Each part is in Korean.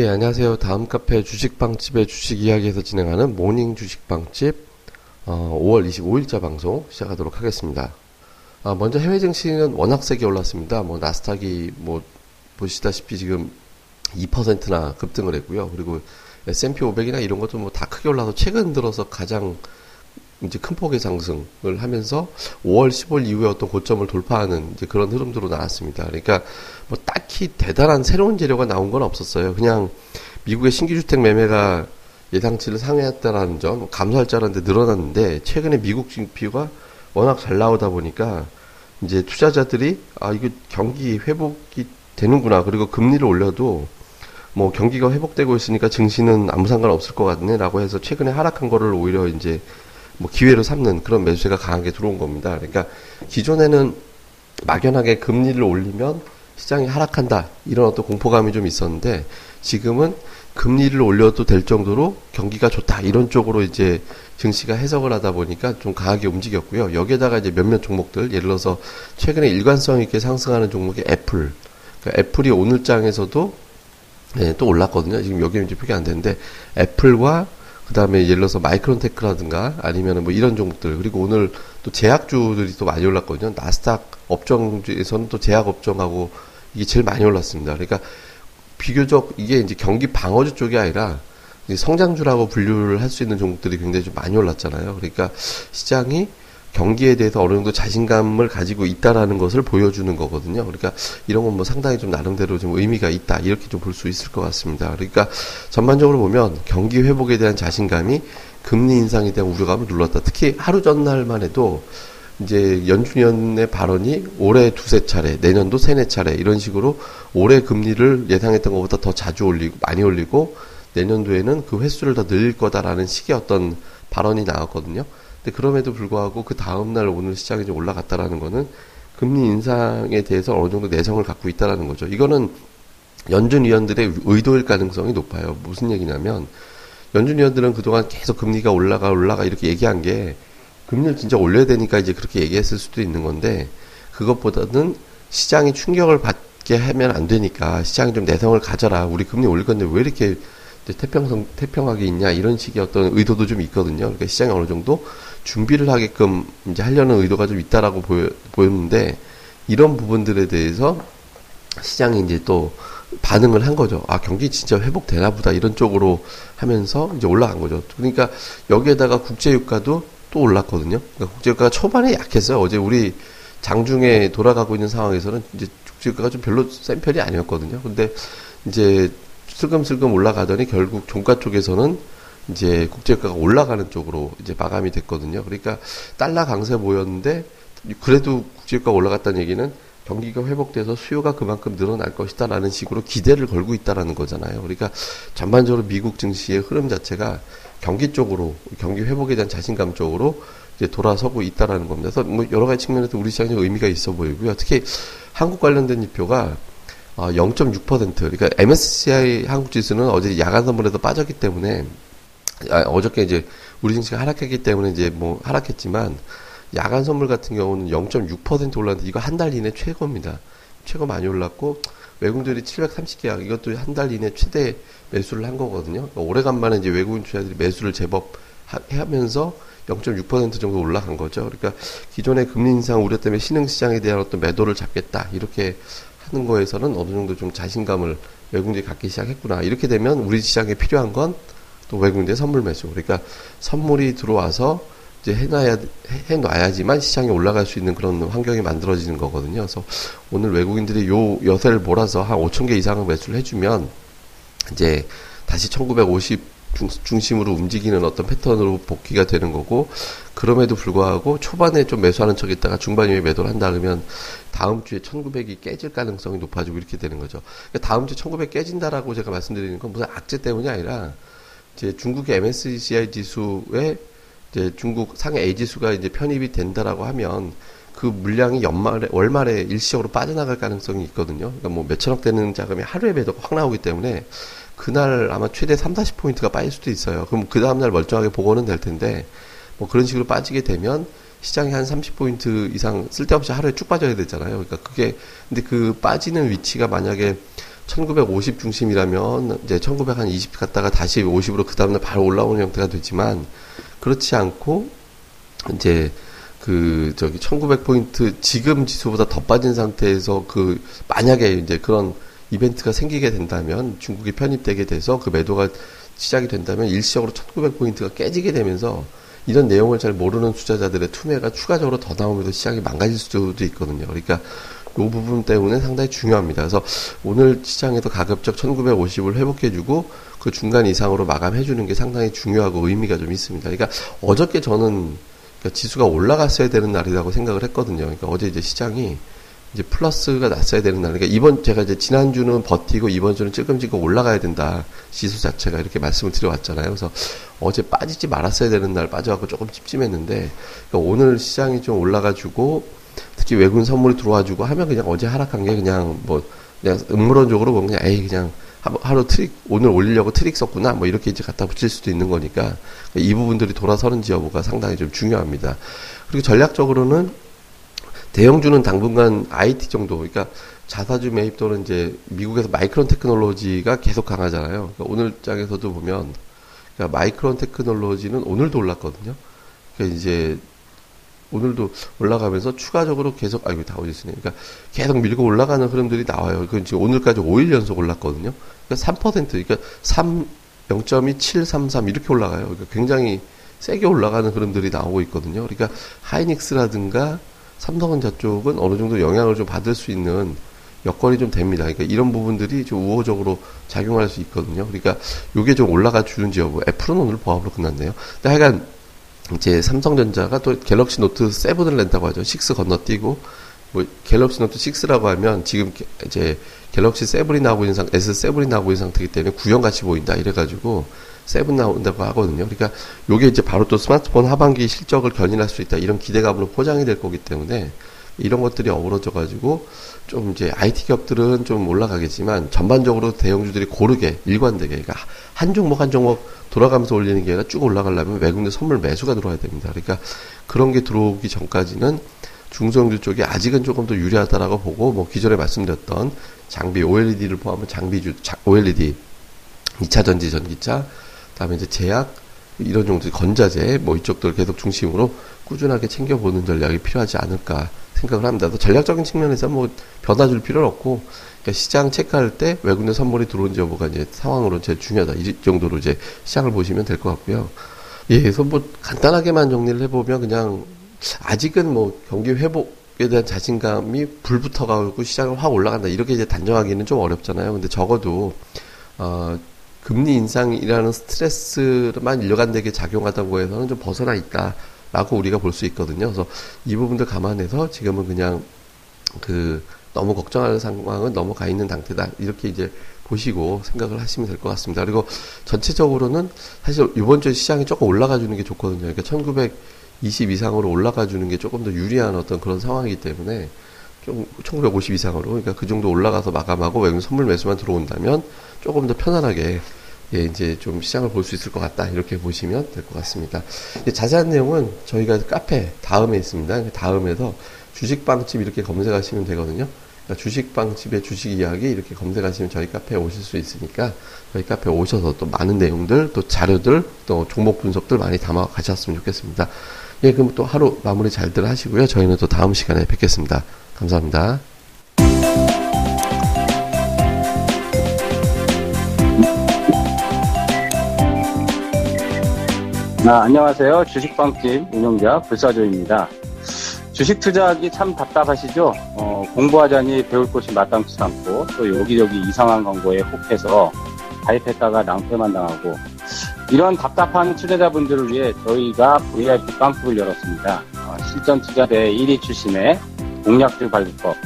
예, 안녕하세요. 다음 카페 주식빵집의 주식 이야기에서 진행하는 모닝 주식빵집 어, 5월 25일자 방송 시작하도록 하겠습니다. 아, 먼저 해외 증시는 워낙 세게 올랐습니다. 뭐 나스닥이 뭐 보시다시피 지금 2%나 급등을 했고요. 그리고 S&P 500이나 이런 것도 뭐 다 크게 올라서 최근 들어서 가장 이제 큰 폭의 상승을 하면서 5월 15일 이후에 어떤 고점을 돌파하는 이제 그런 흐름으로 나왔습니다. 그러니까 뭐 딱히 대단한 새로운 재료가 나온 건 없었어요. 그냥 미국의 신규 주택 매매가 예상치를 상회했다라는 점 감소할 줄 알았는데 늘어났는데 최근에 미국 GDP가 워낙 잘 나오다 보니까 이제 투자자들이 아 이거 경기 회복이 되는구나 그리고 금리를 올려도 뭐 경기가 회복되고 있으니까 증시는 아무 상관 없을 것 같네라고 해서 최근에 하락한 거를 오히려 이제 뭐 기회로 삼는 그런 매수세가 강하게 들어온 겁니다. 그러니까 기존에는 막연하게 금리를 올리면 시장이 하락한다 이런 어떤 공포감이 좀 있었는데 지금은 금리를 올려도 될 정도로 경기가 좋다 이런 쪽으로 이제 증시가 해석을 하다 보니까 좀 강하게 움직였고요. 여기에다가 이제 몇몇 종목들 예를 들어서 최근에 일관성 있게 상승하는 종목이 애플. 그러니까 애플이 오늘 장에서도 네, 또 올랐거든요. 지금 여기 이제 표기 안 되는데 애플과 그 다음에 예를 들어서 마이크론 테크라든가 아니면 뭐 이런 종목들 그리고 오늘 또 제약주들이 또 많이 올랐거든요. 나스닥 업종에서는 또 제약 업종하고 이게 제일 많이 올랐습니다. 그러니까 비교적 이게 이제 경기 방어주 쪽이 아니라 성장주라고 분류를 할 수 있는 종목들이 굉장히 좀 많이 올랐잖아요. 그러니까 시장이 경기에 대해서 어느 정도 자신감을 가지고 있다라는 것을 보여주는 거거든요. 그러니까 이런 건 뭐 상당히 좀 나름대로 좀 의미가 있다 이렇게 좀 볼 수 있을 것 같습니다. 그러니까 전반적으로 보면 경기 회복에 대한 자신감이 금리 인상에 대한 우려감을 눌렀다. 특히 하루 전날만 해도 이제 연준위원의 발언이 올해 두세 차례, 내년도 세네 차례 이런 식으로 올해 금리를 예상했던 것보다 더 자주 올리고 많이 올리고 내년도에는 그 횟수를 더 늘릴 거다라는 식의 어떤 발언이 나왔거든요. 근데 그럼에도 불구하고 그 다음날 오늘 시장이 좀 올라갔다라는 거는 금리 인상에 대해서 어느 정도 내성을 갖고 있다라는 거죠. 이거는 연준 위원들의 의도일 가능성이 높아요. 무슨 얘기냐면 연준 위원들은 그동안 계속 금리가 올라가 올라가 이렇게 얘기한 게 금리를 진짜 올려야 되니까 이제 그렇게 얘기했을 수도 있는 건데 그것보다는 시장이 충격을 받게 하면 안 되니까 시장이 좀 내성을 가져라. 우리 금리 올릴 건데 왜 이렇게 태평성 태평하게 있냐 이런 식의 어떤 의도도 좀 있거든요. 그러니까 시장이 어느 정도 준비를 하게끔 이제 하려는 의도가 좀 있다라고 보여, 보였는데 이런 부분들에 대해서 시장이 이제 또 반응을 한 거죠. 아, 경기 진짜 회복되나 보다 이런 쪽으로 하면서 이제 올라간 거죠. 그러니까 여기에다가 국제유가도 또 올랐거든요. 그러니까 국제유가가 초반에 약했어요. 어제 우리 장중에 돌아가고 있는 상황에서는 이제 국제유가가 좀 별로 센 편이 아니었거든요. 근데 이제 슬금슬금 올라가더니 결국 종가 쪽에서는 이제 국제유가가 올라가는 쪽으로 이제 마감이 됐거든요. 그러니까 달러 강세 보였는데 그래도 국제유가가 올라갔다는 얘기는 경기가 회복돼서 수요가 그만큼 늘어날 것이다라는 식으로 기대를 걸고 있다라는 거잖아요. 그러니까 전반적으로 미국 증시의 흐름 자체가 경기 쪽으로 경기 회복에 대한 자신감 쪽으로 이제 돌아서고 있다라는 겁니다. 그래서 뭐 여러 가지 측면에서 우리 시장에 의미가 있어 보이고요. 특히 한국 관련된 지표가 0.6% 어, 그러니까 MSCI 한국 지수는 어제 야간 선물에도 빠졌기 때문에 아, 어저께 이제 우리 증시가 하락했기 때문에 이제 뭐 하락했지만 야간 선물 같은 경우는 0.6% 올랐는데 이거 한 달 이내 최고입니다. 최고 많이 올랐고 외국인들이 730계약 이것도 한 달 이내 최대 매수를 한 거거든요. 그러니까 오래간만에 이제 외국인 투자들이 매수를 제법 하면서 0.6% 정도 올라간 거죠. 그러니까 기존의 금리 인상 우려 때문에 신흥 시장에 대한 어떤 매도를 잡겠다 이렇게 하는 거에서는 어느 정도 좀 자신감을 외국인들이 갖기 시작했구나. 이렇게 되면 우리 시장에 필요한 건 또 외국인들의 선물 매수. 그러니까 선물이 들어와서 이제 해놔야 해놔야지만 시장이 올라갈 수 있는 그런 환경이 만들어지는 거거든요. 그래서 오늘 외국인들이 요 여세를 몰아서 한 5천 개 이상을 매수를 해주면 이제 다시 1950 중, 심으로 움직이는 어떤 패턴으로 복귀가 되는 거고 그럼에도 불구하고 초반에 좀 매수하는 척 있다가 중반 이후에 매도를 한다 그러면 다음 주에 1900이 깨질 가능성이 높아지고 이렇게 되는 거죠. 그러니까 다음 주에 1900 깨진다라고 제가 말씀드리는 건 무슨 악재 때문이 아니라 이제 중국의 MSCI 지수에 이제 중국 상해 A 지수가 이제 편입이 된다라고 하면 그 물량이 연말에 월말에 일시적으로 빠져나갈 가능성이 있거든요. 그러니까 뭐 몇천억 되는 자금이 하루에 매도가 확 나오기 때문에 그날 아마 최대 3, 40포인트가 빠질 수도 있어요. 그럼 그 다음날 멀쩡하게 복원은 될 텐데, 뭐 그런 식으로 빠지게 되면 시장이 한 30포인트 이상 쓸데없이 하루에 쭉 빠져야 되잖아요. 그러니까 그게, 근데 그 빠지는 위치가 만약에 1950 중심이라면 이제 1920 갔다가 다시 50으로 그 다음날 바로 올라오는 형태가 되지만 그렇지 않고 이제 그 저기 1900 포인트 지금 지수보다 더 빠진 상태에서 그 만약에 이제 그런 이벤트가 생기게 된다면 중국이 편입되게 돼서 그 매도가 시작이 된다면 일시적으로 1900포인트가 깨지게 되면서 이런 내용을 잘 모르는 투자자들의 투매가 추가적으로 더 나오면서 시장이 망가질 수도 있거든요. 그러니까 이 부분 때문에 상당히 중요합니다. 그래서 오늘 시장에서 가급적 1950을 회복해주고 그 중간 이상으로 마감해주는 게 상당히 중요하고 의미가 좀 있습니다. 그러니까 어저께 저는 그러니까 지수가 올라갔어야 되는 날이라고 생각을 했거든요. 그러니까 어제 이제 시장이 이제 플러스가 났어야 되는 날. 그러니까 이번 제가 이제 지난주는 버티고 이번 주는 찔끔찔끔 올라가야 된다. 지수 자체가 이렇게 말씀을 드려왔잖아요. 그래서 어제 빠지지 말았어야 되는 날 빠져갖고 조금 찝찝했는데 그러니까 오늘 시장이 좀 올라가지고 특히 외국인 선물이 들어와주고 하면 그냥 어제 하락한 게 그냥 뭐 그냥 음모론적으로 보면 그냥 에이 그냥 하루 트릭 오늘 올리려고 트릭 썼구나 뭐 이렇게 이제 갖다 붙일 수도 있는 거니까 이 부분들이 돌아서는지 여부가 상당히 좀 중요합니다. 그리고 전략적으로는 대형주는 당분간 IT 정도 그러니까 자사주 매입 또는 이제 미국에서 마이크론 테크놀로지가 계속 강하잖아요. 그러니까 오늘 장에서도 보면 그러니까 마이크론 테크놀로지는 오늘도 올랐거든요. 그러니까 이제 오늘도 올라가면서 추가적으로 계속 아이고 다 어디 있으네. 그러니까 계속 밀고 올라가는 흐름들이 나와요. 그건 지금 오늘까지 5일 연속 올랐거든요. 그러니까 3% 그러니까 3 0.2733 이렇게 올라가요. 그러니까 굉장히 세게 올라가는 흐름들이 나오고 있거든요. 그러니까 하이닉스라든가 삼성전자 쪽은 어느 정도 영향을 좀 받을 수 있는 여건이 좀 됩니다. 그러니까 이런 부분들이 좀 우호적으로 작용할 수 있거든요. 그러니까 요게 좀 올라가 주는지 여부. 애플은 오늘 보합으로 끝났네요. 근데 하여간 이제 삼성전자가 또 갤럭시 노트 7을 낸다고 하죠. 6 건너뛰고 뭐 갤럭시 노트 6라고 하면 지금 이제 갤럭시 7이 나오고 있는 상 S7이 나오고 있는 상태이기 때문에 구형 같이 보인다 이래 가지고 7 나온다고 하거든요. 그러니까 요게 이제 바로 또 스마트폰 하반기 실적을 견인할 수 있다 이런 기대감으로 포장이 될 거기 때문에 이런 것들이 어우러져 가지고 좀 이제 IT 기업들은 좀 올라가겠지만 전반적으로 대형주들이 고르게 일관되게 그러니까 한 종목 한 종목 돌아가면서 올리는 게 아니라 쭉 올라가려면 외국내 선물 매수가 들어와야 됩니다. 그러니까 그런 게 들어오기 전까지는 중소형주 쪽이 아직은 조금 더 유리하다라고 보고 뭐 기존에 말씀드렸던 장비 OLED를 포함한 장비주 OLED 2차 전지 전기차 그다음에 이제 제약 이런 정도 건자재 뭐 이쪽들 계속 중심으로 꾸준하게 챙겨보는 전략이 필요하지 않을까 생각을 합니다. 또 전략적인 측면에서 뭐 변화 줄 필요는 없고 그러니까 시장 체크할 때 외국내 선물이 들어온지 여부가 이제 상황으로 제일 중요하다. 이 정도로 이제 시장을 보시면 될 것 같고요. 예, 그래서 뭐 간단하게만 정리를 해보면 그냥 아직은 뭐 경기 회복 에 대한 자신감이 불 붙어가지고 시장을 확 올라간다. 이렇게 이제 단정하기는 좀 어렵잖아요. 근데 적어도, 어, 금리 인상이라는 스트레스만 일관되게 작용하다고 해서는 좀 벗어나 있다라고 우리가 볼 수 있거든요. 그래서 이 부분들 감안해서 지금은 그냥 그 너무 걱정하는 상황은 넘어가 있는 상태다. 이렇게 이제 보시고 생각을 하시면 될 것 같습니다. 그리고 전체적으로는 사실 이번 주에 시장이 조금 올라가 주는 게 좋거든요. 그러니까 1920 이상으로 올라가 주는 게 조금 더 유리한 어떤 그런 상황이기 때문에 좀 1950 이상으로 그러니까 그 정도 올라가서 마감하고 외국 선물 매수만 들어온다면 조금 더 편안하게 예, 이제 좀 시장을 볼 수 있을 것 같다. 이렇게 보시면 될 것 같습니다. 자세한 내용은 저희가 카페 다음에 있습니다. 다음에서 주식빵집 이렇게 검색하시면 되거든요. 그러니까 주식빵집의 주식 이야기 이렇게 검색하시면 저희 카페에 오실 수 있으니까 저희 카페에 오셔서 또 많은 내용들, 또 자료들, 또 종목 분석들 많이 담아 가셨으면 좋겠습니다. 예, 그럼 또 하루 마무리 잘들 하시고요. 저희는 또 다음 시간에 뵙겠습니다. 감사합니다. 아, 안녕하세요. 주식빵집 운영자 불사조입니다. 주식 투자하기 참 답답하시죠? 어, 공부하자니 배울 곳이 마땅치 않고 또 여기저기 이상한 광고에 혹해서 가입했다가 낭패만 당하고 이런 답답한 투자자분들을 위해 저희가 VIP 빵집을 열었습니다. 어, 실전 투자대 1위 출신의 공략주 발급법,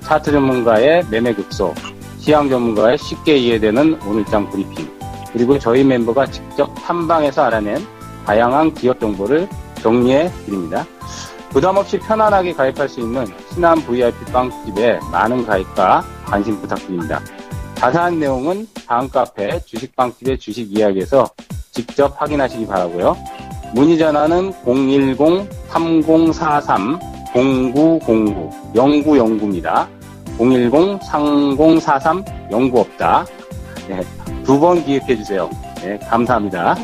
차트 전문가의 매매 급소, 시황 전문가의 쉽게 이해되는 오늘장 브리핑, 그리고 저희 멤버가 직접 탐방해서 알아낸 다양한 기업 정보를 정리해 드립니다. 부담 없이 편안하게 가입할 수 있는 신한 VIP 빵집에 많은 가입과 관심 부탁드립니다. 자세한 내용은 다음 카페 주식빵집의 주식 이야기에서 직접 확인하시기 바라고요. 문의 전화는 010-3043-0909 0909입니다. 010-3043 연구업다. 네, 두 번 기획해 주세요. 네, 감사합니다.